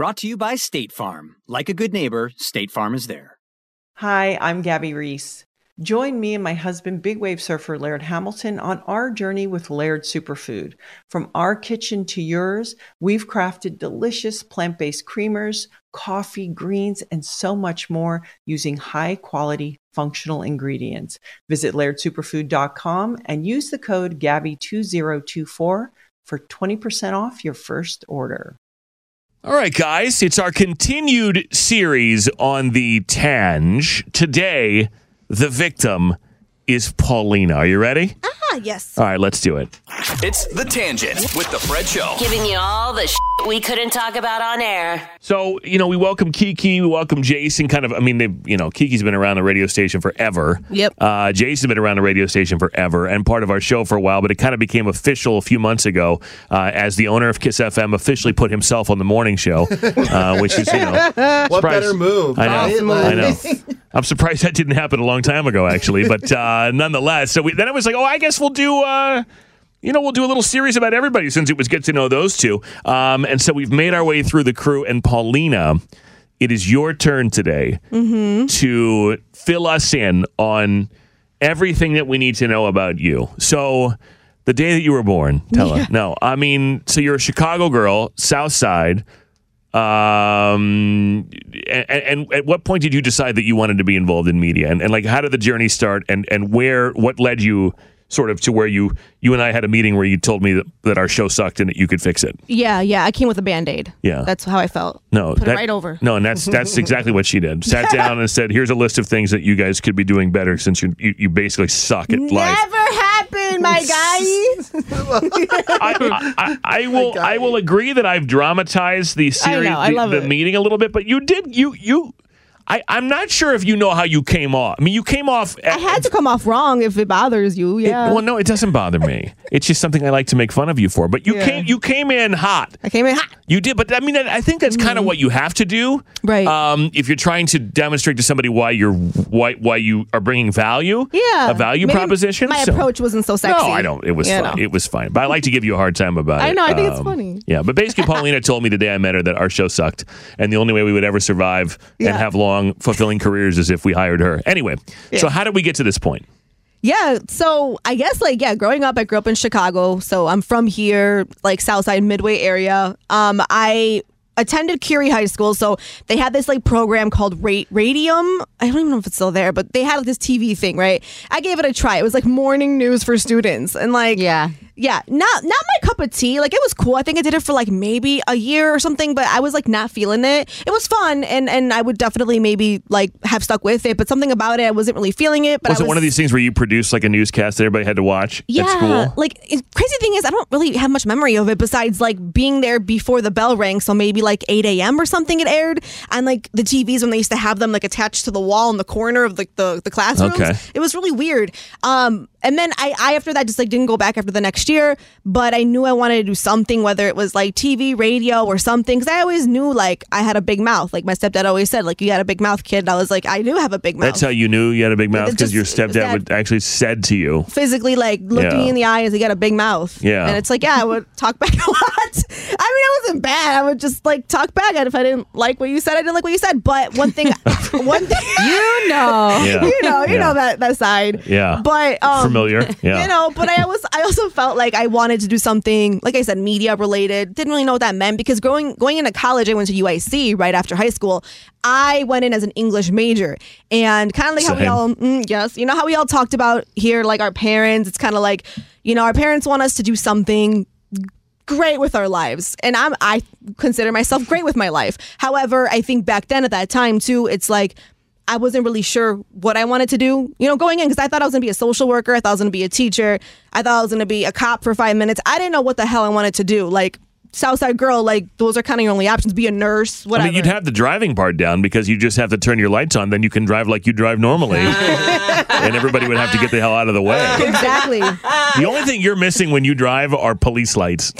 Brought to you by State Farm. Like a good neighbor, State Farm is there. Hi, I'm Gabby Reece. Join me and my husband, big wave surfer Laird Hamilton, on our journey with Laird Superfood. From our kitchen to yours, we've crafted delicious plant based creamers, coffee, greens, and so much more using high quality functional ingredients. Visit lairdsuperfood.com and use the code GABBY2024 for 20% off your first order. All right, guys, it's our continued series on the Tange. Today, the victim is Paulina. Are you ready? Ah, yes. All right, let's do it. It's The Tangent with The Fred Show. Giving you all the shit we couldn't talk about on air. So, you know, we welcome Kiki, we welcome Jason. Kind of, I mean, they, you know, Kiki's been around the radio station forever. Yep. Uh, Jason's been around the radio station forever and part of our show for a while, but it kind of became official a few months ago uh, as the owner of Kiss FM officially put himself on the morning show, uh, which is, you know, What surprise- better move? I know. I know. I'm surprised that didn't happen a long time ago, actually. But uh, nonetheless, so we, then I was like, oh, I guess we'll do. You know, we'll do a little series about everybody since it was get to know those two. Um, and so we've made our way through the crew. And Paulina, it is your turn today to fill us in on everything that we need to know about you. So, the day that you were born, tell us. No, I mean, so you're a Chicago girl, South Side. Um, and, and at what point did you decide that you wanted to be involved in media? And, and like, how did the journey start? And and where, what led you sort of to where you you and I had a meeting where you told me that, that our show sucked and that you could fix it? Yeah, yeah. I came with a band aid. Yeah. That's how I felt. No, Put that- it right over. No, and that's that's exactly what she did. Sat down and said, "Here's a list of things that you guys could be doing better since you you, you basically suck at life." Never happened, my guy. I, I, I, I will I will agree that I've dramatized the series, know, I the, love the it. meeting a little bit, but you did you you. I, I'm not sure if you know how you came off. I mean, you came off. I had to come off wrong if it bothers you. Yeah. well, no, it doesn't bother me. It's just something I like to make fun of you for. But you Yeah. came you came in hot. I came in hot. You did, but I mean, I think that's kind of what you have to do, Mm-hmm. Right. Um, if you're trying to demonstrate to somebody why you're why why you are bringing value, Yeah. a value Maybe proposition. My So- approach wasn't so sexy. No, I don't. It was fine. It was fine. But I like to give you a hard time about it. I know, I think it's Um, funny. Yeah, but basically, Paulina told me the day I met her that our show sucked, and the only way we would ever survive and have long, fulfilling careers as if we hired her. Anyway, so how did we get to this point? Yeah, so I guess like yeah, growing up I grew up in Chicago, so I'm from here, like Southside Midway area. Um I attended Curie High School, so they had this like program called Ra- Radium. I don't even know if it's still there, but they had like, this TV thing, right? I gave it a try. It was like morning news for students, and like Yeah. Yeah, not not my cup of tea. Like it was cool. I think I did it for like maybe a year or something, but I was like not feeling it. It was fun, and and I would definitely maybe like have stuck with it, but something about it I wasn't really feeling it. But was I it one of these things where you produced like a newscast that everybody had to watch yeah, at school? like crazy thing is, I don't really have much memory of it besides like being there before the bell rang. So maybe like 8 a.m. or something it aired, and like the TVs when they used to have them like attached to the wall in the corner of like the the classrooms. Okay. It was really weird. Um, and then I, I after that just like didn't go back after the next year, but I knew I wanted to do something, whether it was like TV, radio, or something, because I always knew like I had a big mouth. Like my stepdad always said, like you got a big mouth, kid. And I was like, I do have a big mouth. That's how you knew you had a big mouth because your stepdad would actually said to you. physically like looked Yeah. me in the eye as he got a big mouth. Yeah. And it's like, yeah, I would talk back a lot. I it wasn't bad. I would just like talk back. And if I didn't like what you said, I didn't like what you said. But one thing, one thing, You know. Yeah. you know, you Yeah. know that that side. Yeah. But um, Familiar. Yeah. You know, but I was I also felt like I wanted to do something, like I said, media related. Didn't really know what that meant because growing going into college, I went to UIC right after high school. I went in as an English major, and kind of like how we Same. all, mm, yes, you know how we all talked about here, like our parents. It's kind of like, you know, our parents want us to do something great with our lives and i'm i consider myself great with my life. However i think back then at that time too it's like i wasn't really sure what i wanted to do you know going in because i thought i was going to be a social worker i thought i was going to be a teacher i thought i was going to be a cop for five minutes. I didn't know what the hell i wanted to do like southside girl like those are kind of your only options be a nurse I whatever mean, you'd have the driving part down because you just have to turn your lights on. Then you can drive like you drive normally, and everybody would have to get the hell out of the way. exactly The only thing you're missing when you drive are police lights.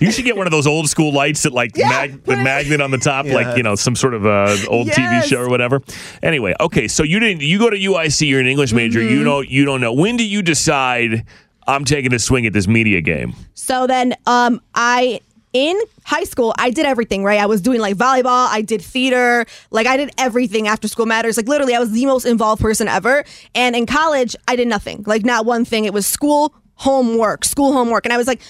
You should get one of those old school lights that like mag- the magnet on the top, like you know some sort of uh, old TV show or whatever. Anyway, okay, so you didn't. You go to UIC. You're an English major. Mm-hmm. You don't. You don't know. When do you decide I'm taking a swing at this media game? So then um I in high school I did everything, right? I was doing like volleyball, I did theater, like I did everything after school matters. Like literally I was the most involved person ever. And in college I did nothing. Like not one thing. It was school, homework, school homework. And I was like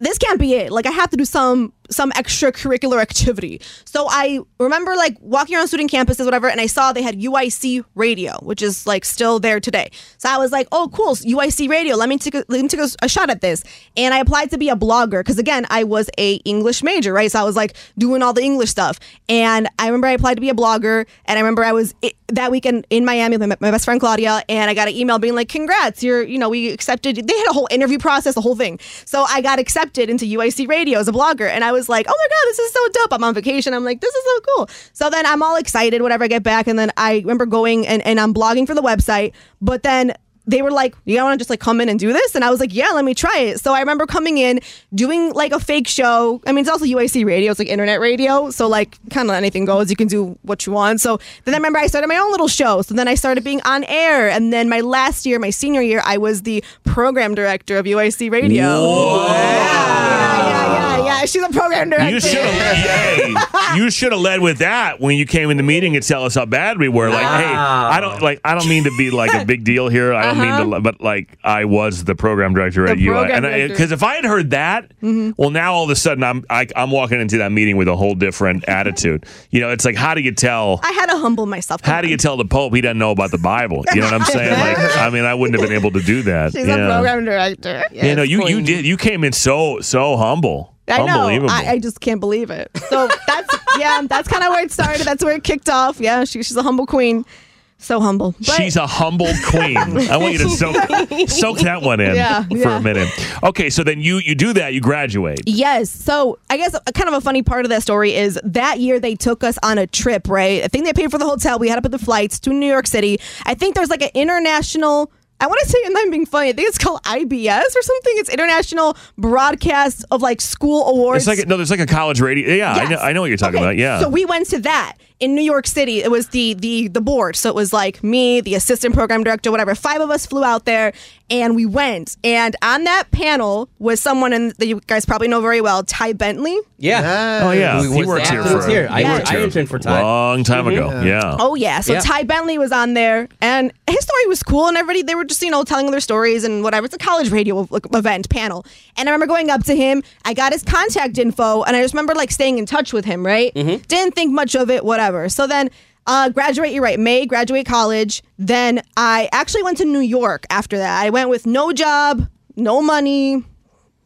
this can't be it. Like I have to do some some extracurricular activity. So I remember like walking around student campuses, whatever, and I saw they had UIC radio, which is like still there today. So I was like, oh, cool, UIC radio. Let me take a, let me take a, a shot at this. And I applied to be a blogger because again, I was a English major, right? So I was like doing all the English stuff. And I remember I applied to be a blogger, and I remember I was i that weekend in Miami with my, my best friend Claudia, and I got an email being like, congrats, you're you know we accepted. They had a whole interview process, the whole thing. So I got accepted into UIC radio as a blogger, and I was like, oh my god, this is so dope. I'm on vacation. I'm like, this is so cool. So then I'm all excited whenever I get back, and then I remember going and, and I'm blogging for the website, but then they were like, you don't want to just like come in and do this? And I was like, yeah, let me try it. So I remember coming in, doing like a fake show. I mean, it's also UIC radio, it's like internet radio. So like kind of anything goes. You can do what you want. So then I remember I started my own little show. So then I started being on air. And then my last year, my senior year, I was the program director of UIC radio. Yeah, yeah, yeah. She's a program director. You should have. you should have led with that when you came in the meeting and tell us how bad we were. Like, hey, I don't like. I don't mean to be like a big deal here. I don't mean to, uh-huh. but like, I was the program director at UI, program and because if I had heard that, mm-hmm. well, now all of a sudden I'm I, I'm walking into that meeting with a whole different attitude. You know, it's like, how do you tell? I had to humble myself. How do you tell the Pope he doesn't know about the Bible? You know what I'm saying? Like, I mean, I wouldn't have been able to do that. She's yeah. a program director. Yeah, no, you you did. You came in so so humble. I know. I, I just can't believe it. So that's yeah, that's kind of where it started. That's where it kicked off. Yeah, she, she's a humble queen. So humble. But She's a humble queen. I want you to soak, soak that one in Yeah, for yeah. a minute. Okay, so then you you do that, you graduate. Yes. So I guess a, kind of a funny part of that story is that year they took us on a trip, right? I think they paid for the hotel. We had to put the flights to New York City. I think there's like an international. I want to say, and I'm being funny. I think it's called IBS or something. It's International Broadcast of like School Awards. It's like no, there's like a college radio. Yeah, I know I know what you're talking Okay, about. Yeah. So we went to that in New York City. It was the the the board. So it was like me, the assistant program director, whatever. Five of us flew out there and we went. And on that panel was someone in that you guys probably know very well, Ty Bentley. Yeah. oh yeah, Who he was works here for. here. I he worked- worked I here interned for Ty. long time mm-hmm. ago. Yeah. Oh yeah. So Yeah. Ty Bentley was on there and his story was cool and everybody they were just, you know, telling their stories and whatever. It's a college radio event panel. And I remember going up to him, I got his contact info and I just remember like staying in touch with him, right? Mm-hmm. Didn't think much of it, whatever. So then uh, graduate, you're right, May, graduate college. Then I actually went to New York after that. I went with no job, no money.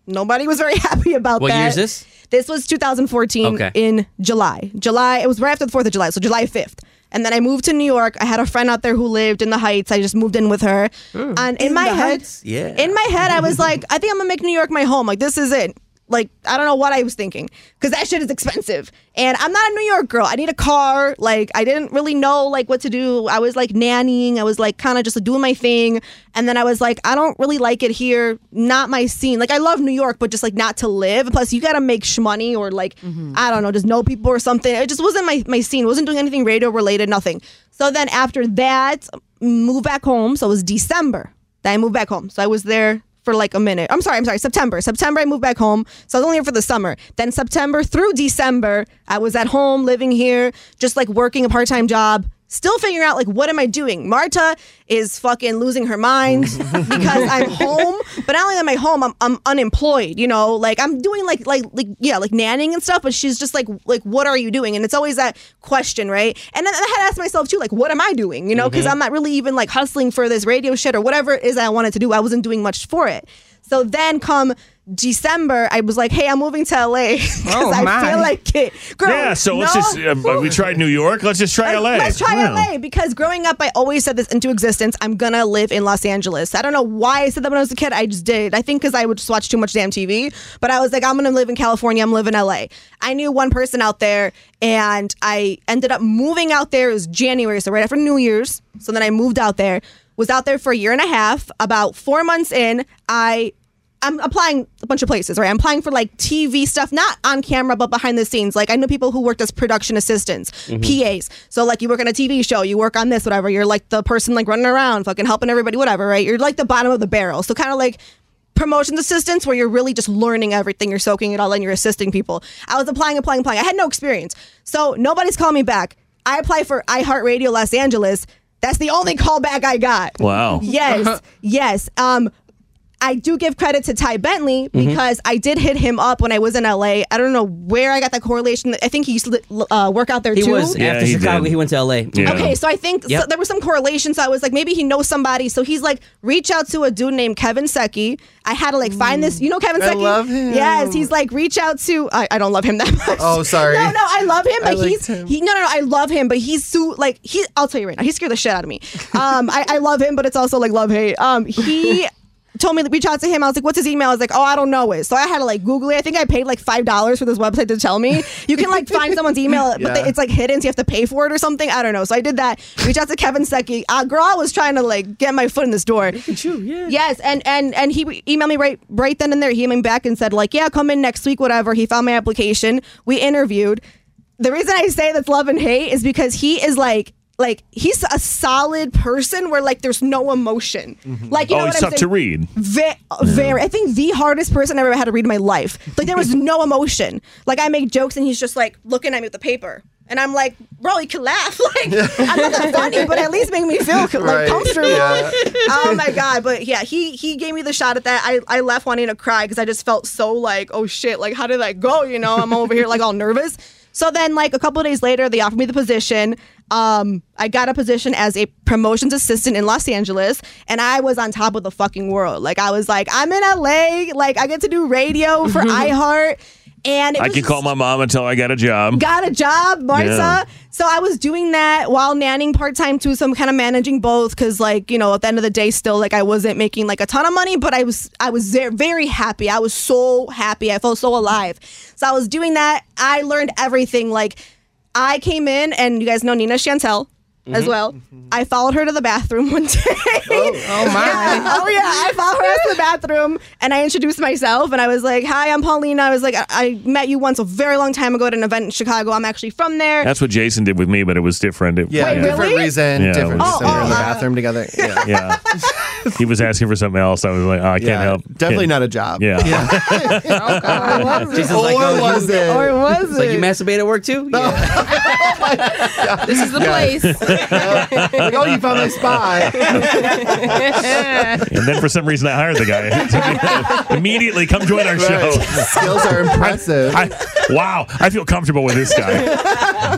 Nobody was very happy about What that. year is this? This was 2014 Okay. in July. July, it was right after the 4th of July, so July 5th. And then I moved to New York. I had a friend out there who lived in the Heights. I just moved in with her. and in, my the head, Heights? Yeah. in my head, I was like, I think I'm gonna make New York my home. Like this is it. Like I don't know what I was thinking because that shit is expensive, and I'm not a New York girl. I need a car. Like I didn't really know like what to do. I was like nannying. I was like kind of just doing my thing, and then I was like, I don't really like it here. Not my scene. Like I love New York, but just like not to live. Plus, you gotta make shmoney or like mm-hmm. I don't know, just know people or something. It just wasn't my my scene. wasn't doing anything radio related. Nothing. So then after that, moved back home. So it was December that I moved back home. So I was there for like a minute. I'm sorry, I'm sorry. September. September, I moved back home. So I was only here for the summer. Then September through December, I was at home living here, just like working a part time job. Still figuring out like what am I doing? Marta is fucking losing her mind because I'm home. But not only am I home, I'm, I'm unemployed. You know, like I'm doing like like like yeah, like nannying and stuff. But she's just like like what are you doing? And it's always that question, right? And then I had to ask myself too, like what am I doing? You know, because mm-hmm. I'm not really even like hustling for this radio shit or whatever it is I wanted to do. I wasn't doing much for it. So then come December, I was like, hey, I'm moving to LA because Oh, I my. feel like it. Girl, Yeah, so let's just uh, we tried New York. Let's just try LA. Let's try Yeah. LA because growing up, I always said this into existence. I'm gonna live in Los Angeles. I don't know why I said that when I was a kid. I just did. I think because I would just watch too much damn TV. But I was like, I'm gonna live in California. I'm living in LA. I knew one person out there, and I ended up moving out there. It was January, so right after New Year's. So then I moved out there. Was out there for a year and a half. About four months in, I I'm applying a bunch of places, right? I'm applying for like TV stuff, not on camera, but behind the scenes. Like I know people who worked as production assistants, PAs. So like you work on a TV show, you work on this, whatever. You're like the person like running around, fucking helping everybody, whatever, right? You're like the bottom of the barrel. So kind of like promotions assistants where you're really just learning everything. You're soaking it all in. You're assisting people. I was applying, applying, applying. I had no experience. So nobody's calling me back. I apply for iHeartRadio Los Angeles. That's the only callback I got. Wow. Yes, yes. Um, I do give credit to Ty Bentley because I did hit him up when I was in LA. I don't know where I got that correlation. I think he used to uh, work out there He too. was Yeah, after he Chicago. did. He went to L.A. Yeah. Okay, so I think Yep. so there was some correlation. So I was like, maybe he knows somebody. So he's like, reach out to a dude named Kevin Secchi. I had to like find this. You know Kevin I love him. Yes, he's like, reach out to. I, I don't love him that much. Oh, sorry. No, no, I love him, but liked he's him. he. No, no, no, I love him, but he's so like he. I'll tell you right now, he scared the shit out of me. Um, I, I love him, but it's also like love hate. Um, he. Told me to reach out to him. I was like, "What's his email?" I was like, "Oh, I don't know it." So I had to like Google it. I think I paid like five dollars for this website to tell me. You can like find someone's email, but Yeah. they, it's like hidden, so you have to pay for it or something. I don't know. So I did that. Reach out to Kevin Secchi. Uh, girl, I was trying to like get my foot in this door. You, yeah. Yes, and and and he emailed me right right then and there. He emailed me back and said like, "Yeah, come in next week, whatever." He found my application. We interviewed. The reason I say that's love and hate is because he is like like he's a solid person where like there's no emotion. Mm-hmm. Like you know oh, what it's I'm tough saying? to read. Ve- very. I think the hardest person I ever had to read in my life. Like there was no emotion. Like I make jokes and he's just like looking at me with the paper. And I'm like, bro, you can laugh. Like, I'm not that funny, but at least make me feel like Right. comfortable. Yeah. Oh my god! But yeah, he he gave me the shot at that. I, I left wanting to cry because I just felt so like, oh shit, like how did that go? You know, I'm over here like all nervous. So then, like a couple of days later, they offered me the position. Um, I got a position as a promotions assistant in Los Angeles, and I was on top of the fucking world. Like I was like, I'm in LA. Like I get to do radio for iHeart, and I can call my mom and tell her I got a job. got a job, Marta. Yeah. So I was doing that while nanning part time too. So I'm kind of managing both because, like, you know, at the end of the day, still like I wasn't making like a ton of money, but I was I was very, very happy. I was so happy. I felt so alive. So I was doing that. I learned everything. Like I came in, and you guys know Nina Chantele. As well, I followed her to the bathroom one day. Oh, my. oh yeah, I followed her to the bathroom and I introduced myself and I was like, "Hi, I'm Paulina." I was like, I, "I met you once a very long time ago at an event in Chicago. I'm actually from there." That's what Jason did with me, but it was different. It- Yeah, Wait, different really? reason, Yeah, different. it was- so we're in the Oh, oh, uh, bathroom together. Yeah. Yeah. he was asking for something else. I was like, oh, I can't Yeah, help. Definitely Can't- not a job. Yeah. oh god Jason's Or like, oh, was you, it? or was it's like you it? masturbate at work too? Yeah. This is the place. Like, oh, you found my spy. And then for some reason, I hired the guy. Immediately, come join our show. Right. Skills are impressive. I, wow, I feel comfortable with this guy.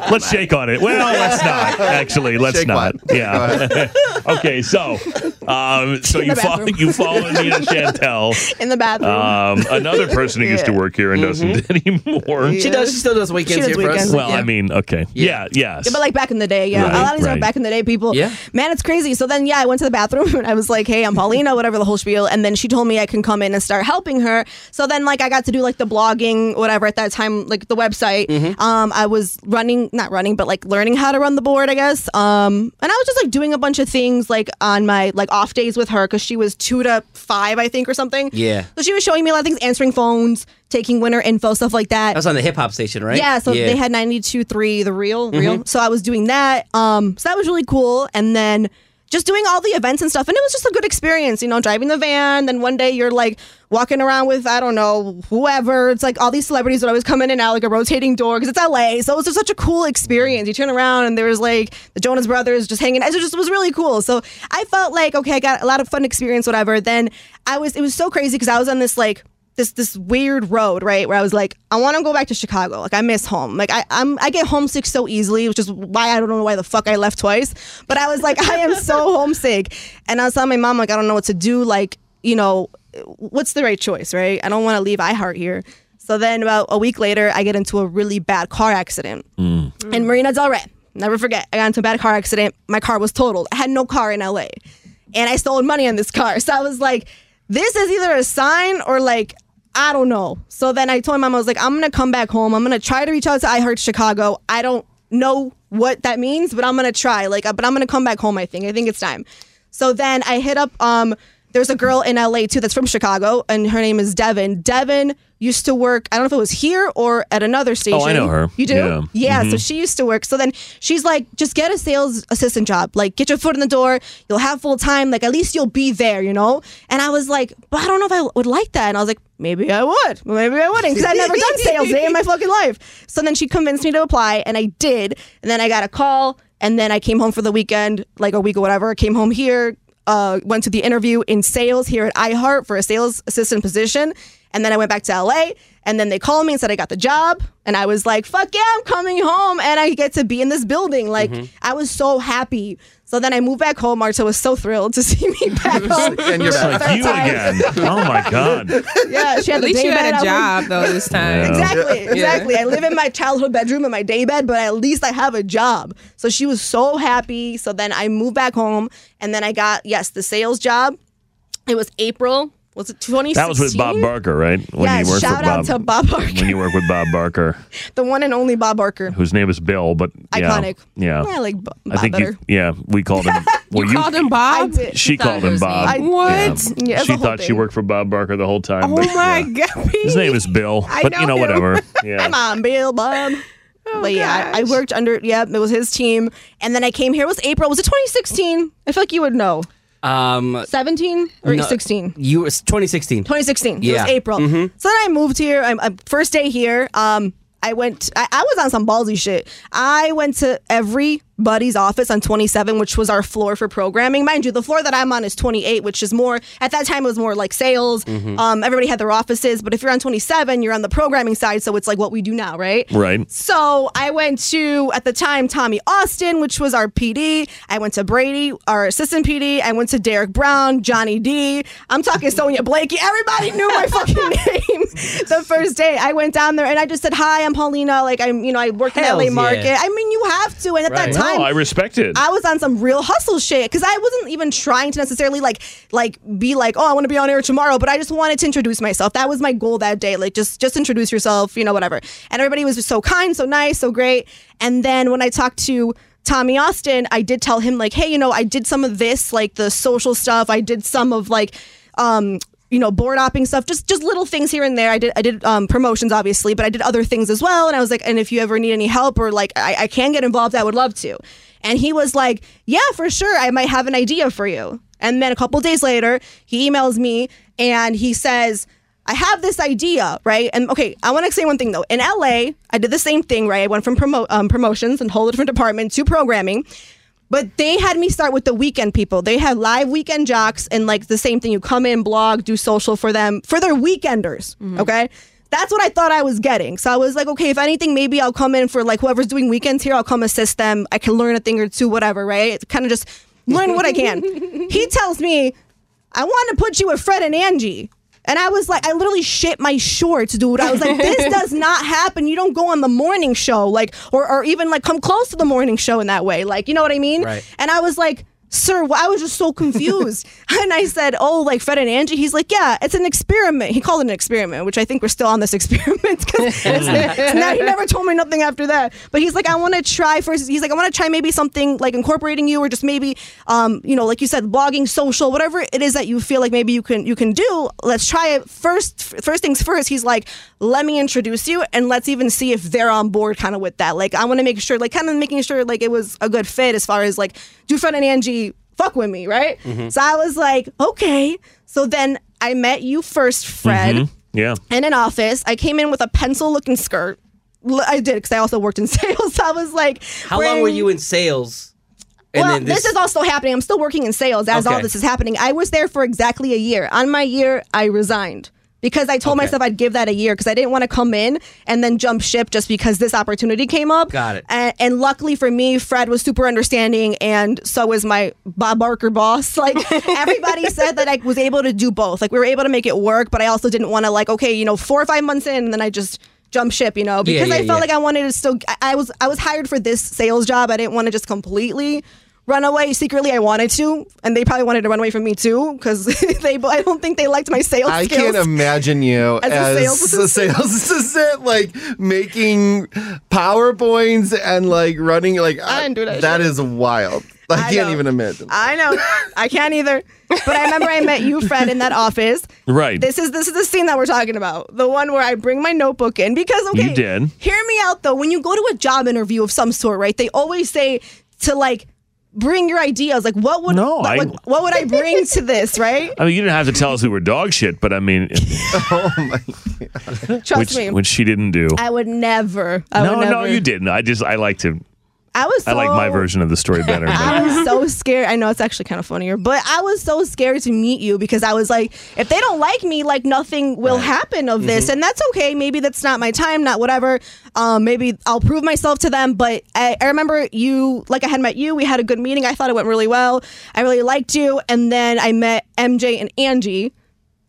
Let's shake on it. Well, let's not. Actually, let's Shake not. what? Yeah. okay, so um, so you the follow bathroom. you follow Nina Chantele, in the bathroom. um, another person who used to work here and doesn't anymore. She does. She still does weekends does here for us. weekends. Well, yeah. I mean, okay, yeah, yes. Yeah, but like back in the day, yeah. Right, a lot of these right. are back in the day people. Yeah. Man, it's crazy. So then, yeah, I went to the bathroom and I was like, hey, I'm Paulina, whatever the whole spiel. And then she told me I can come in and start helping her. So then, like, I got to do like the blogging, whatever, at that time, like the website. Mm-hmm. Um, I was running, not running, but like learning how to run the board, I guess. Um, and I was just like doing a bunch of things like on my like off days with her because she was two to five, I think, or something. Yeah. So she was showing me a lot of things, answering phones, taking winter info, stuff like that. I was on the hip hop station, right? Yeah, so they had 92.3 the real, real. So I was doing that. Um, so that was really cool. And then just doing all the events and stuff. And it was just a good experience, you know, driving the van. Then one day you're like walking around with, I don't know, whoever. It's like all these celebrities would always come in and out, like a rotating door because it's LA. So it was just such a cool experience. You turn around and there was like the Jonas Brothers just hanging. It just was really cool. So I felt like, okay, I got a lot of fun experience, whatever. Then I was, it was so crazy because I was on this like, this this weird road, right? Where I was like, I want to go back to Chicago. Like I miss home. Like I I'm I get homesick so easily, which is why I don't know why the fuck I left twice. But I was like, I am so homesick, and I was telling my mom like I don't know what to do. Like you know, what's the right choice, right? I don't want to leave iHeart here. So then about a week later, I get into a really bad car accident mm. in Marina Del Rey. Never forget, I got into a bad car accident. My car was totaled. I had no car in LA, and I stole money on this car. So I was like, this is either a sign or like I don't know. So then I told my mom, I was like, I'm gonna come back home. I'm gonna try to reach out to I iHeart Chicago. I don't know what that means, but I'm gonna try. Like, uh, but I'm gonna come back home. I think. I think it's time. So then I hit up. Um, there's a girl in LA too that's from Chicago, and her name is Devin. Devin used to work. I don't know if it was here or at another station. Oh, I know her. You do? Yeah. So Mhm. she used to work. So then she's like, just get a sales assistant job. Like, get your foot in the door. You'll have full time. Like, at least you'll be there, you know? And I was like, but I don't know if I would like that. And I was like, maybe I would. Maybe I wouldn't because I've never done sales day in my fucking life. So then she convinced me to apply, and I did. And then I got a call, and then I came home for the weekend, like a week or whatever. Came home here, uh, went to the interview in sales here at iHeart for a sales assistant position. And then I went back to LA and then they called me and said I got the job. And I was like, fuck yeah, I'm coming home and I get to be in this building. Like, mm-hmm. I was so happy. So then I moved back home. Marta was so thrilled to see me back home. And you're It's back. like you again. Oh my god. Yeah, she had At the least day you bed. had I a was- job though this time. Yeah. Exactly, Yeah. exactly. I live in my childhood bedroom in my day bed, but at least I have a job. So she was so happy. So then I moved back home, and then I got yes the sales job. It was April. Was it 2016? That was with Bob Barker, right? When Yeah, you worked shout for out Bob, to Bob Barker, When you work with Bob Barker, the one and only Bob Barker. whose name is Bill, but yeah, Iconic. Yeah. I like Bob, I think better. you, yeah, we called him. Well, You, called him I Bob. did. She called him Bob. me. What? Yeah, it's she a whole thought she worked for Bob Barker the whole time. Oh but, my yeah. god. His name is Bill, I but know you know him. whatever. Yeah. Come on, Bill, Bob. but yeah, I, I worked under. Yeah, it was his team, and then I came here. It was April. Was it 2016? I feel like you would know. Um, 17 or No. 16? you was 2016. 2016. It Yeah. was April. Mhm. So then I moved here. I'm, I'm first day here. Um, I went. I, I was on some ballsy shit. I went to everybody's office on 27, which was our floor for programming. Mind you, the floor that I'm on is 28, which is more. At that time, it was more like sales. Mm-hmm. Um, everybody had their offices, but if you're on 27, you're on the programming side, so it's like what we do now, right? Right. So I went to at the time Tommy Austin, which was our PD. I went to Brady, our assistant PD. I went to Derek Brown, Johnny D. I'm talking Sonya Blakey. Everybody knew my fucking name. the first day I went down there and I just said, "Hi, I'm Paulina. Like I'm, you know, I work in Hells LA yeah. market. I mean, you have to." And at Right. that time, No, I respect it. I was on some real hustle shit because I wasn't even trying to necessarily like like be like, oh, I want to be on air tomorrow, but I just wanted to introduce myself. That was my goal that day. Like just just introduce yourself, you know, whatever. And everybody was just so kind, so nice, so great. And then when I talked to Tommy Austin, I did tell him like, hey, you know, I did some of this, like the social stuff. I did some of like um you know board opping stuff just just little things here and there i did i did um, promotions obviously but i did other things as well and i was like and if you ever need any help or like I, I can get involved i would love to and he was like yeah for sure i might have an idea for you and then a couple days later he emails me and he says I have this idea, right? And okay, I want to say one thing though. In LA, I did the same thing, right? I went from promo- um, promotions and whole different department to programming. But they had me start with the weekend people. They had live weekend jocks and like the same thing. You come in, blog, do social for them, for their weekenders. Mm-hmm. Okay. That's what I thought I was getting. So I was like, okay, if anything, maybe I'll come in for like whoever's doing weekends here, I'll come assist them. I can learn a thing or two, whatever, right? Kind of just learn what I can. he tells me, I want to put you with Fred and Angie. And I was like, I literally shit my shorts, dude. I was like, this does not happen. You don't go on the morning show, like, or, or even like come close to the morning show in that way. Like, you know what I mean? Right. And I was like, sir, wh- I was just so confused. and I said, oh, like Fred and Angie? He's like, yeah, it's an experiment. He called it an experiment, which I think we're still on this experiment because now he never told me nothing after that. But he's like, I want to try first. He's like, I want to try maybe something like incorporating you or just maybe, um, you know, like you said, blogging, social, whatever it is that you feel like maybe you can you can do. Let's try it first. First things first. He's like, let me introduce you and let's even see if they're on board kind of with that. Like, I want to make sure, like, kind of making sure like it was a good fit as far as like, do Fred and Angie fuck with me, right? Mm-hmm. So I was like, okay. So then I met you first, Fred, Mhm. Yeah. in an office. I came in with a pencil looking skirt. I did because I also worked in sales. I was like, How long were you in sales? well, this, is all still happening. I'm still working in sales as all this is happening. I was there for exactly a year. On my year, I resigned because I told Okay. myself I'd give that a year because I didn't want to come in and then jump ship just because this opportunity came up. Got it. And, and luckily for me, Fred was super understanding, and so was my Bob Barker boss. Like everybody said that I was able to do both. Like we were able to make it work, but I also didn't want to like okay, you know, four or five months in, and then I just jump ship, you know, Yeah, because I felt yeah. like I wanted to still. I- I was I was hired for this sales job. I didn't want to just completely run away secretly i wanted to and they probably wanted to run away from me too because they i don't think they liked my sales I skills can't imagine you As a as, sales a sales assistant, like making PowerPoints and like running. Like I didn't do that That shit. is wild. I, I can't know. even imagine. I know. I can't either. But I remember I met you, Fred, in that office. Right. This is this is the scene that we're talking about. The one where I bring my notebook in because okay, You did. Hear me out though. When you go to a job interview of some sort, right? They always say to like bring your ideas. Like what would No, like, I- like, what would I bring to this, right? I mean, you didn't have to tell us we were dog shit, but I mean, oh my! Trust which, me. which she didn't do. I would never. I no, would never. no, you didn't. I just I like to. I was. So, I like my version of the story better. but- I was so scared. I know it's actually kind of funnier, but I was so scared to meet you because I was like, if they don't like me, like nothing will happen of this, Mm-hmm. and that's okay. Maybe that's not my time, not whatever. Um, maybe I'll prove myself to them. But I, I remember you, like I had met you. We had a good meeting. I thought it went really well. I really liked you, and then I met MJ and Angie,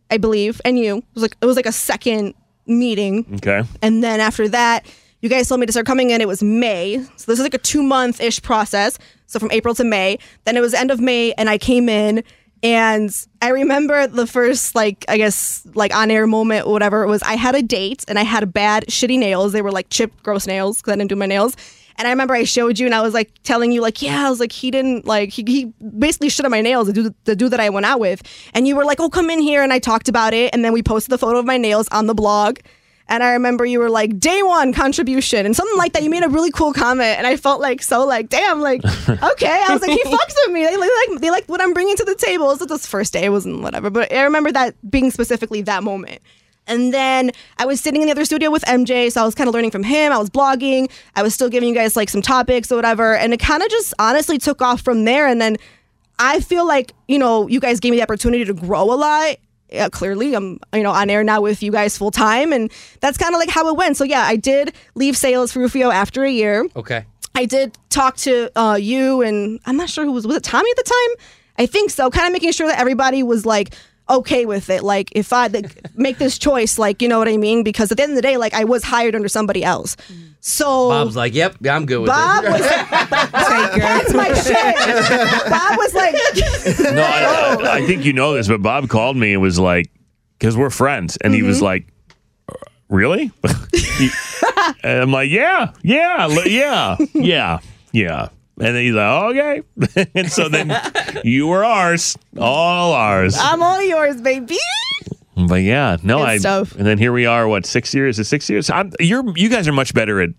I believe, and you. It was like it was like a second meeting. okay. And then after that, you guys told me to start coming in. It was May. So this is like a two month ish process. So from April to May. Then it was end of May, and I came in. And I remember the first, like, I guess, like on air moment or whatever it was. I had a date and I had bad, shitty nails. They were like chipped, gross nails because I didn't do my nails. And I remember I showed you and I was like telling you, like, yeah, I was like, he didn't, like, he, he basically shit on my nails, the dude, the dude that I went out with. And you were like, oh, come in here. And I talked about it. And then we posted the photo of my nails on the blog. And I remember you were like, day one contribution and something like that. You made a really cool comment. And I felt like, so like, damn, like, okay. I was like, he fucks with me. They, like, they like what I'm bringing to the table. It was this first day. It wasn't whatever. But I remember that being specifically that moment. And then I was sitting in the other studio with MJ, so I was kind of learning from him. I was blogging. I was still giving you guys like some topics or whatever. And it kind of just honestly took off from there. And then I feel like, you know, you guys gave me the opportunity to grow a lot. Yeah, clearly, I'm you know on air now with you guys full time, and that's kind of like how it went. So yeah, I did leave sales for Rufio after a year. Okay. I did talk to uh, you, and I'm not sure who was was it Tommy at the time. I think so. Kind of making sure that everybody was like okay with it. Like if I like, make this choice, like you know what I mean? Because at the end of the day, like I was hired under somebody else. So Bob's like, yep, yeah, I'm good with Bob it. was that's my shit. Bob was like, No, I, I, I think you know this, but Bob called me and was like, because we're friends, and he was Mm-hmm. like, "Uh, "Really?" He- and I'm like, "Yeah, yeah, yeah, yeah, yeah." And then he's like, oh, "Okay," and so then you were ours, all ours. I'm all yours, baby. But yeah, no, Good I. stuff. And then here we are. What six years? Is six years? I'm, you're you guys are much better at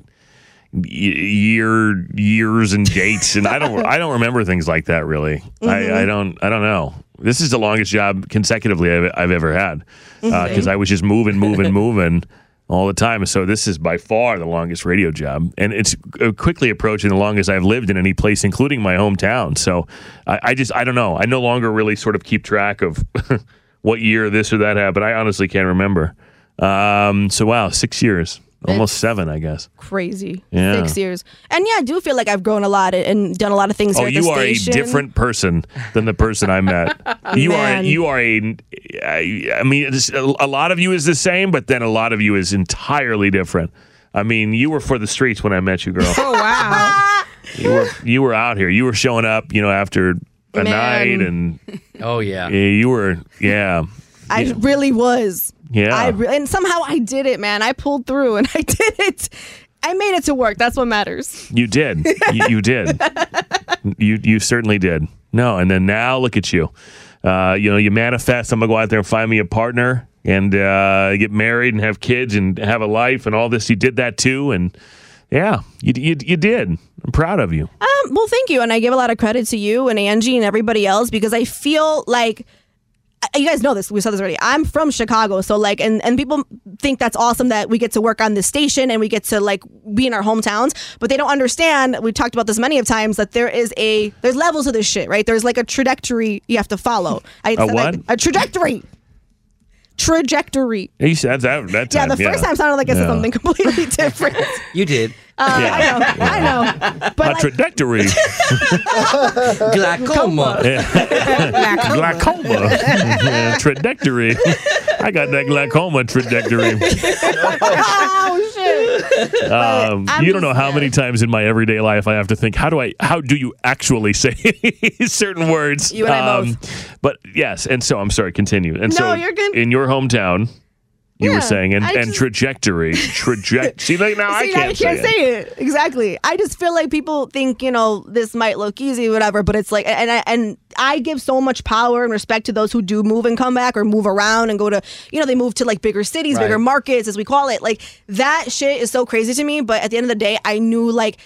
y- year years and dates, and I don't I don't remember things like that really. I, Mm-hmm. I don't I don't know. This is the longest job consecutively I've, I've ever had because Mm-hmm. I was just moving, moving, moving all the time. So this is by far the longest radio job, and it's uh, quickly approaching the longest I've lived in any place, including my hometown. So I, I just I don't know. I no longer really sort of keep track of what year this or that happened. I honestly can't remember. Um, so wow, six years, almost seven, I guess. Crazy. Yeah. Six years. And yeah, I do feel like I've grown a lot and done a lot of things Oh, here at the you are a different person than the person I met. You are. Man. You are a. I I mean, it's, a a lot of you is the same, but then a lot of you is entirely different. I mean, you were for the streets when I met you, girl. Oh wow. you were. You were out here. You were showing up. You know, after a Man. night, and Oh yeah. yeah, you were. Yeah. I really was. Yeah. I re- and somehow I did it, man. I pulled through and I did it. I made it to work. That's what matters. You did. you, you did. You you certainly did. No, and then now look at you. Uh, you know, you manifest. I'm gonna go out there and find me a partner and uh, get married and have kids and have a life and all this. You did that too, and Yeah, you, you you did. I'm proud of you. Um, well, thank you, and I give a lot of credit to you and Angie and everybody else because I feel like uh, you guys know this. We said this already. I'm from Chicago, so like, and and people think that's awesome that we get to work on this station and we get to like be in our hometowns, but they don't understand. We've talked about this many of times that there is a there's levels of this shit, right? There's like a trajectory you have to follow. I A like, what? a trajectory. Trajectory. You said that that Yeah, time. the first time sounded like I said Yeah. something completely different. You did. Uh, Yeah. I know, I know. But A like, trajectory. Glaucoma. Yeah. glaucoma. Yeah, trajectory. I got that glaucoma trajectory. oh shit. Um, you don't know how many times in my everyday life I have to think, how do I, how do you actually say certain words? Um, You and I both. But yes, and so I'm sorry. Continue. And No, so you're good. in your hometown, you Yeah, were saying, and, I and just- trajectory, traject. See, like now I can't, you can't say, it. it. exactly. I just feel like people think you know this might look easy, whatever, but it's like, and I, and I give so much power and respect to those who do move and come back or move around and go to, you know, they move to like bigger cities, bigger markets, as we call it. Like that shit is so crazy to me. But at the end of the day, I knew like.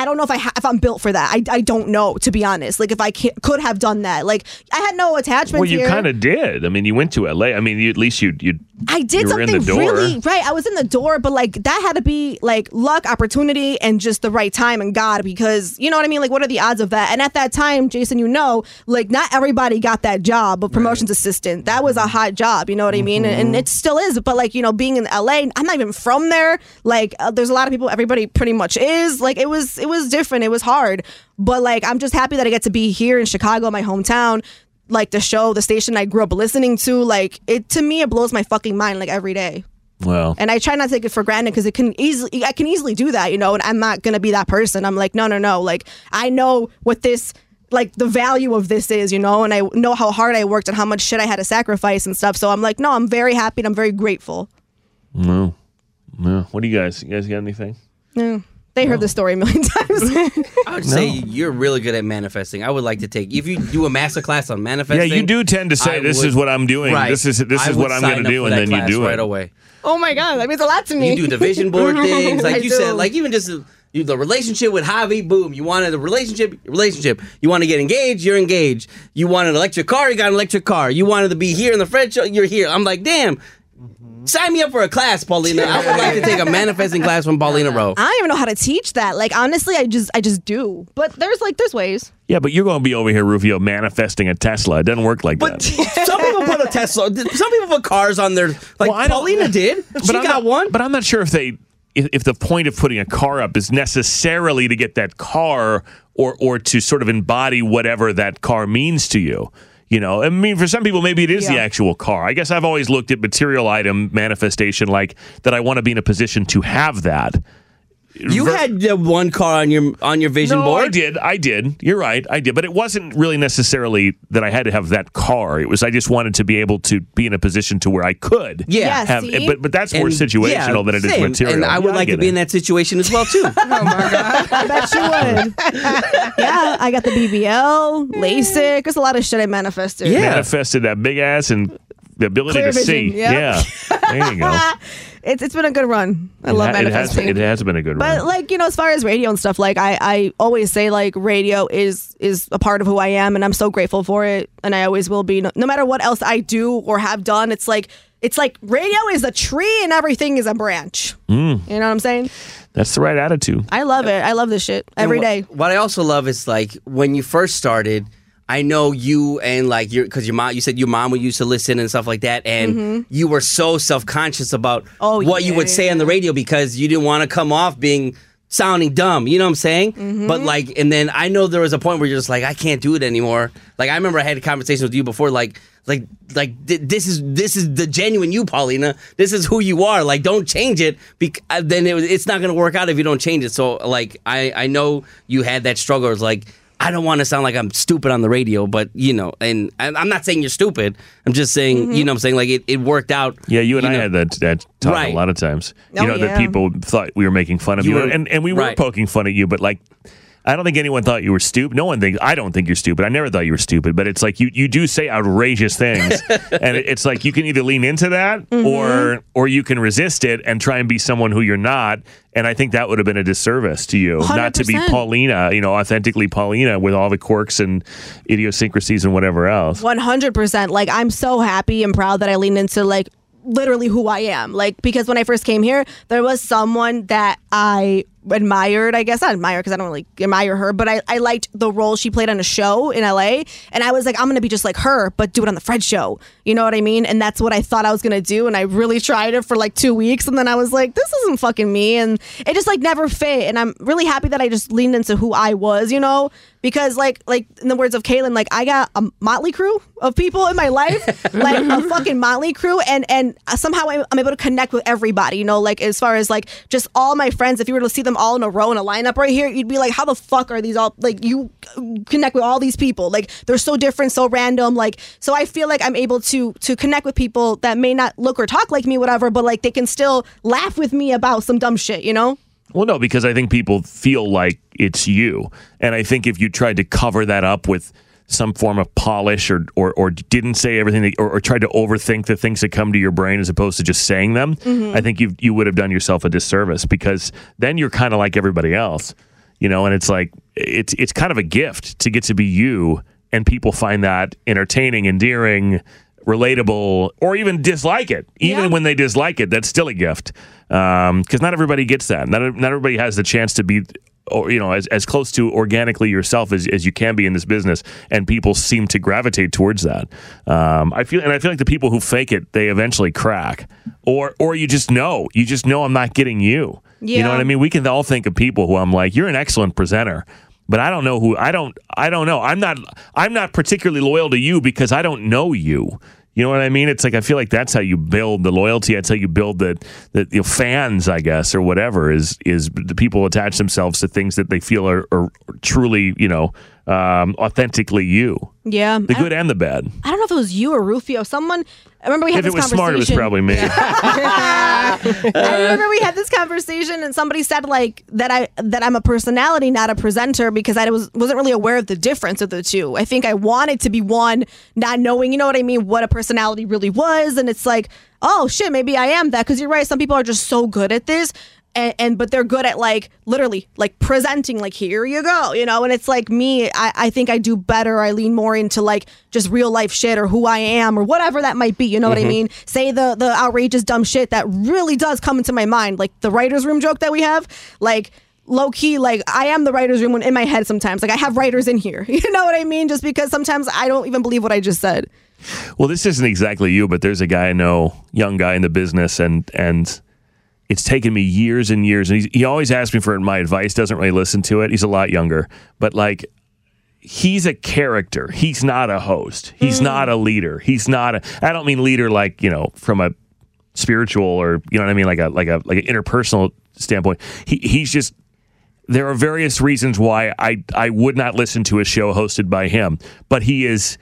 I don't know if I ha- if I'm built for that. I, I don't know to be honest. Like if I could have done that. Like I had no attachment. Well, you kind of did. I mean, you went to LA. I mean, you, at least you you. I did you something really right. I was in the door, but like that had to be like luck, opportunity, and just the right time and God, because you know what I mean. Like, what are the odds of that? And at that time, Jason, you know, like not everybody got that job of promotions assistant. That was a hot job. You know what I mean? And, Mm-hmm. and it still is. But like you know, being in LA, I'm not even from there. Like, uh, there's a lot of people. Everybody pretty much is. Like, it was it was different. It was hard. But like, I'm just happy that I get to be here in Chicago, my hometown like the show, the station I grew up listening to, like it to me, it blows my fucking mind like every day. Well, And I try not to take it for granted because it can easily, I can easily do that, you know. And I'm not gonna be that person. I'm like, no, no, no. Like I know what this, like the value of this is, you know, and I know how hard I worked and how much shit I had to sacrifice and stuff. So I'm like, no, I'm very happy and I'm very grateful. no, no. What do you guys? You guys got anything? Yeah. They heard the story a million times. I would say you're really good at manifesting. I would like to take if you do a master class on manifesting. Yeah, you do tend to say I this would- is what I'm doing. Right. This is this I is would what I'm sign going to up do, for and that then you class do it right it. away. oh my god, that means a lot to me. You do the vision board things, like I you said, do. like even just you, the relationship with Javi. Boom, you wanted a relationship, relationship. You want to get engaged, you're engaged. You want an electric car, you got an electric car. You wanted to be here in the Fred show, you're here. I'm like, damn. Mm-hmm. Sign me up for a class, Paulina. I would like to take a manifesting class from Paulina Rowe. I don't even know how to teach that. Like honestly, I just I just do. But there's like there's ways. Yeah, but you're going to be over here, Rufio, manifesting a Tesla. It doesn't work like But that. some people put a Tesla. Some people put cars on their like Well, I don't- Paulina did. She I'm got not, one. But I'm not sure if they if, if the point of putting a car up is necessarily to get that car or or to sort of embody whatever that car means to you. You know, I mean, for some people, maybe it is the actual car. I guess I've always looked at material item manifestation like that. I want to be in a position to have that. You Ver- had uh, one car on your on your vision no, board. I did. I did. You're right. I did. But it wasn't really necessarily that I had to have that car. It was I just wanted to be able to be in a position to where I could. Yeah. Yeah, Have, see? but but that's more situational yeah, than it is same. material. And I would Yeah, like to be it. in that situation as well too. I bet you would. yeah, I got the BBL, LASIK. There's a lot of shit I manifested. Yeah. manifested that big ass and the ability Clear to vision, see. yep. Yeah, there you go. It's it's been a good run. I It love ha- it has, it has been a good But run. But like you know, as far as radio and stuff, like I, I always say like radio is is a part of who I am, and I'm so grateful for it, and I always will be. No, no matter what else I do or have done, it's like it's like radio is a tree and everything is a branch. Mm. You know what I'm saying? That's the right attitude. I love it. I love this shit every And day. What I also love is like when you first started. I know you and like your because your mom. You said your mom would used to listen and stuff like that, and you were so self conscious about Mm-hmm. Oh, what you would say on the radio because you didn't want to come off being sounding dumb. You know what I'm saying? Mm-hmm. But like, and then I know there was a point where you're just like, I can't do it anymore. Like I remember I had a conversation with you before, like. Like, like th- this is this is the genuine you, Paulina. This is who you are. Like, don't change it. Bec- uh, then it, it's not gonna work out if you don't change it. So, like, I I know you had that struggle. It's like I don't want to sound like I'm stupid on the radio, but you know, and I- I'm not saying you're stupid. I'm just saying, Mm-hmm. you know, what I'm saying like it, it worked out. Yeah, you and I know. had that that talk Right. a lot of times. Oh, you know yeah. that people thought we were making fun of you, You were- and and we were right. poking fun at you, but like. I don't think anyone thought you were stupid. No one thinks. I don't think you're stupid. I never thought you were stupid. But it's like you you do say outrageous things, and it's like you can either lean into that Mm-hmm. or or you can resist it and try and be someone who you're not. And I think that would have been a disservice to you, not to be Paulina, you know, authentically Paulina with all the quirks and idiosyncrasies and whatever else. One hundred percent. Like I'm so happy and proud that I leaned into like literally who I am. Like because when I first came here, there was someone that I admired. I guess not admire because I don't really admire her, but I, I liked the role she played on a show in LA, and I was like, I'm gonna be just like her, but do it on the Fred show. You know what I mean? And that's what I thought I was gonna do, and I really tried it for like two weeks, and then I was like, this isn't fucking me, and it just like never fit. And I'm really happy that I just leaned into who I was. You know. Because like like in the words of Kaylin, like I got a motley crew of people in my life, like a fucking motley crew, and and somehow I'm able to connect with everybody. You know, like as far as like just all my friends. If you were to see them all in a row in a lineup right here, you'd be like, how the fuck are these all like you connect with all these people? Like they're so different, so random. Like so, I feel like I'm able to to connect with people that may not look or talk like me, whatever, but like they can still laugh with me about some dumb shit. You know. Well, no, because I think people feel like it's you, and I think if you tried to cover that up with some form of polish or or, or didn't say everything that, or, or tried to overthink the things that come to your brain as opposed to just saying them, Mhm. I think you you would have done yourself a disservice because then you're kind of like everybody else, you know. And it's like it's it's kind of a gift to get to be you, and people find that entertaining, endearing, relatable, or even dislike it. Even when they dislike it, that's still a gift because not everybody gets that. Not not everybody has the chance to be. Or you know, as, as close to organically yourself as, as you can be in this business, and people seem to gravitate towards that. Um, I feel, and I feel like the people who fake it, they eventually crack, or or you just know, you just know I'm not getting you. You know what I mean? We can all think of people who I'm like, you're an excellent presenter, but I don't know who. I don't. I don't know. I'm not. I'm not particularly loyal to you because I don't know you. You know what I mean? It's like I feel like that's how you build the loyalty. That's how you build the the you know, fans, I guess, or whatever. Is is the people attach themselves to things that they feel are, are truly, you know, um, authentically you. Yeah. The good and the bad. I don't know if it was you or Rufio. Someone. I remember we had If it this was smart, it was probably me. I remember we had this conversation and somebody said like that I that I'm a personality, not a presenter, because I was wasn't really aware of the difference of the two. I think I wanted to be one, not knowing, you know what I mean, what a personality really was, and it's like, oh shit, maybe I am that. Because you're right, some people are just so good at this. And, and but they're good at like literally like presenting like here you go you know? And it's like me I, I think i do better i lean more into like just real life shit or who i am or whatever that might be you know what i Mhm. mean? Say the the outrageous dumb shit that really does come into my mind like the writers room joke that we have like low key like i am the writers room in my head sometimes like i have writers in here you know what i mean? Just because sometimes i don't even believe what i just said. Well, this isn't exactly you, but there's a guy I know, young guy in the business, and and it's taken me years and years. And he's, he always asks me for my advice. Doesn't really listen to it. He's a lot younger, but like he's a character. He's not a host. He's mm. not a leader. He's not a. I don't mean leader like you know from a spiritual or you know what I mean like a like a like an interpersonal standpoint. He he's just there are various reasons why I I would not listen to a show hosted by him, but he is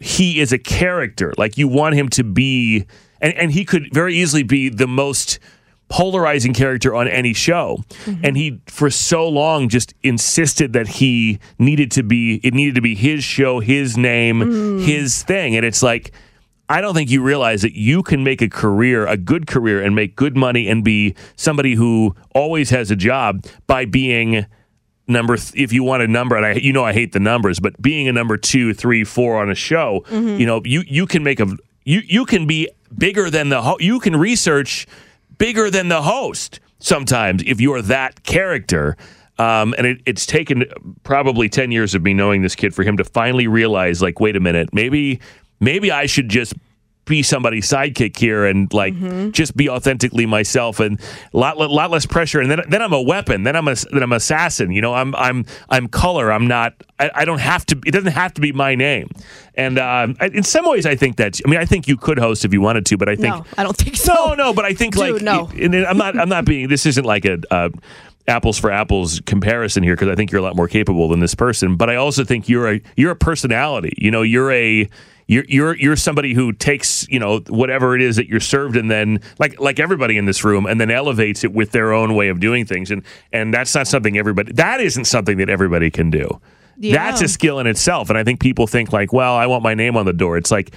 he is a character. Like you want him to be, and, and he could very easily be the most polarizing character on any show. And he, for so long, just insisted that he needed to be, it needed to be his show, his name, his thing. And it's like, I don't think you realize that you can make a career, a good career, and make good money and be somebody who always has a job by being number th- if you want a number and I you know I hate the numbers but being a number two three four on a show Mhm. you know you you can make a you you can be bigger than the ho- you can research bigger than the host sometimes if you're that character. Um, and it, it's taken probably 10 years of me knowing this kid for him to finally realize like wait a minute maybe maybe I should just be somebody's sidekick here and like just be authentically myself and a lot, lot less pressure. And then then I'm a weapon. Then I'm a then I'm assassin. You know I'm I'm I'm color. I'm not I, I don't have to it doesn't have to be my name. And um, I- in some ways I think that's I mean I think you could host if you wanted to but I think no i don't think so. No no but I think Dude, like no. and I'm not I'm not being this isn't like a uh, apples for apples comparison here because I think you're a lot more capable than this person. But I also think you're a you're a personality. You know you're a You're you're you're somebody who takes you know whatever it is that you're served and then like like everybody in this room and then elevates it with their own way of doing things and and that's not something everybody that isn't something that everybody can do. That's a skill in itself and I think people think like well I want my name on the door. It's like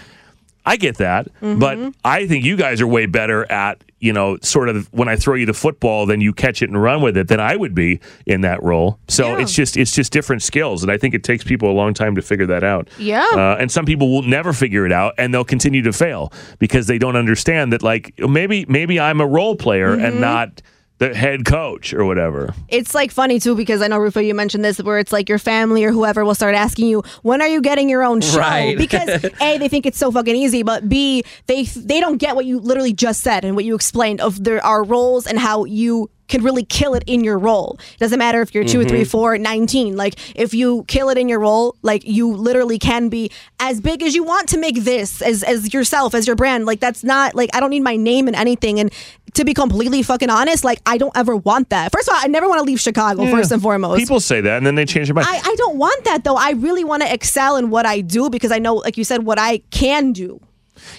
I get that, but I think you guys are way better at, you know, sort of when I throw you the football, then you catch it and run with it than I would be in that role. So it's just it's just different skills, and I think it takes people a long time to figure that out. Yeah. uh, and some people will never figure it out, and they'll continue to fail because they don't understand that. Like maybe maybe I'm a role player and not the head coach or whatever. It's like funny too because I know Rufo, you mentioned this where it's like your family or whoever will start asking you, when are you getting your own show? Right. Because a they think it's so fucking easy, but b they they don't get what you literally just said and what you explained of there are roles and how you can really kill it in your role. It doesn't matter if you're two, three, Mhm. four, 19. Like if you kill it in your role, like you literally can be as big as you want to make this as as yourself, as your brand. Like that's not like I don't need my name in anything. And to be completely fucking honest, like I don't ever want that. First of all, I never want to leave Chicago, Yeah. first and foremost. People say that, and then they change their mind. I, I don't want that though. I really want to excel in what I do because I know, like you said, what I can do.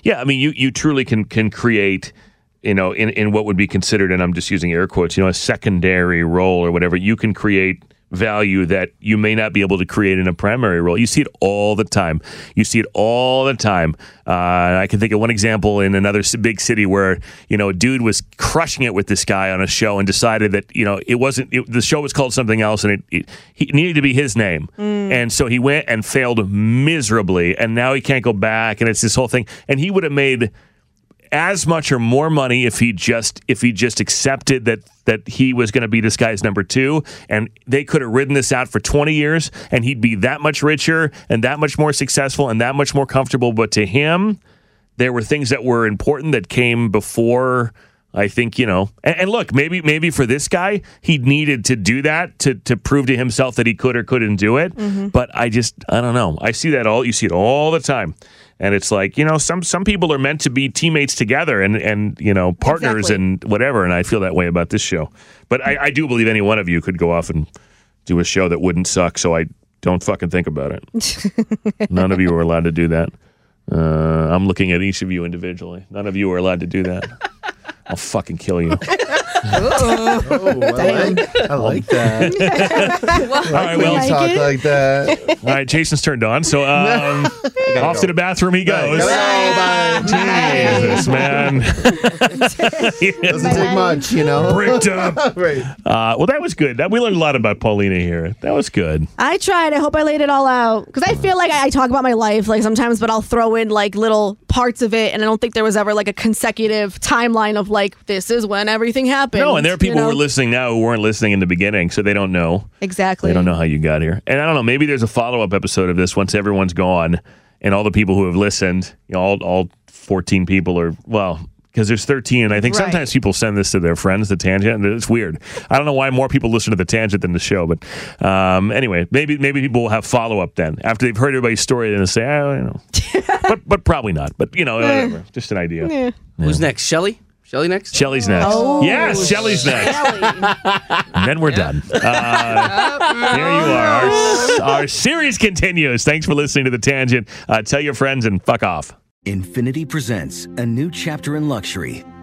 Yeah, I mean, you you truly can can create, you know, in in what would be considered, and I'm just using air quotes, you know, a secondary role or whatever. You can create value that you may not be able to create in a primary role. You see it all the time. You see it all the time. Uh, I can think of one example in another big city where you know a dude was crushing it with this guy on a show and decided that you know it wasn't it, the show was called something else and it, it he needed to be his name and so he went and failed miserably and now he can't go back and it's this whole thing and he would have made as much or more money if he just if he just accepted that that he was going to be this guy's number two and they could have ridden this out for 20 years and he'd be that much richer and that much more successful and that much more comfortable but to him there were things that were important that came before I think you know, and, and look, maybe maybe for this guy, he needed to do that to to prove to himself that he could or couldn't do it. Mm-hmm. But I just I don't know. I see that all you see it all the time, and it's like you know, some some people are meant to be teammates together and and you know partners Exactly. and whatever. And I feel that way about this show. But I, I do believe any one of you could go off and do a show that wouldn't suck. So I don't fucking think about it. None of you are allowed to do that. Uh, I'm looking at each of you individually. None of you are allowed to do that. I'll fucking kill you. Oh, I like, I like that. All right, when well, you talk like that. all right. Jason's turned on, so um, off to the bathroom he goes. Jesus, man. Doesn't take much, you know. Bricked up. right. Uh, well, that was good. That we learned a lot about Paulina here. That was good. I tried. I hope I laid it all out because I feel like I, I talk about my life like sometimes, but I'll throw in like little parts of it, and I don't think there was ever like a consecutive timeline of like this is when everything happened. No, and there are people you know? who are listening now who weren't listening in the beginning, so they don't know. Exactly. They don't know how you got here. And I don't know, maybe there's a follow up episode of this once everyone's gone and all the people who have listened, you know, all, all 14 people are, well, because there's 13. And I think Right. sometimes people send this to their friends, the tangent, and it's weird. I don't know why more people listen to the tangent than the show, but um, anyway, maybe maybe people will have follow up then after they've heard everybody's story. and they say, oh, you know, but but probably not. But you know, whatever. Just an idea. Who's next? Shelly? Shelly next? Shelly's next. Oh, yes, Shelly's next. And then we're done. Uh, there you are. Our, our series continues. Thanks for listening to The Tangent. Uh, tell your friends and fuck off. Infiniti presents a new chapter in luxury,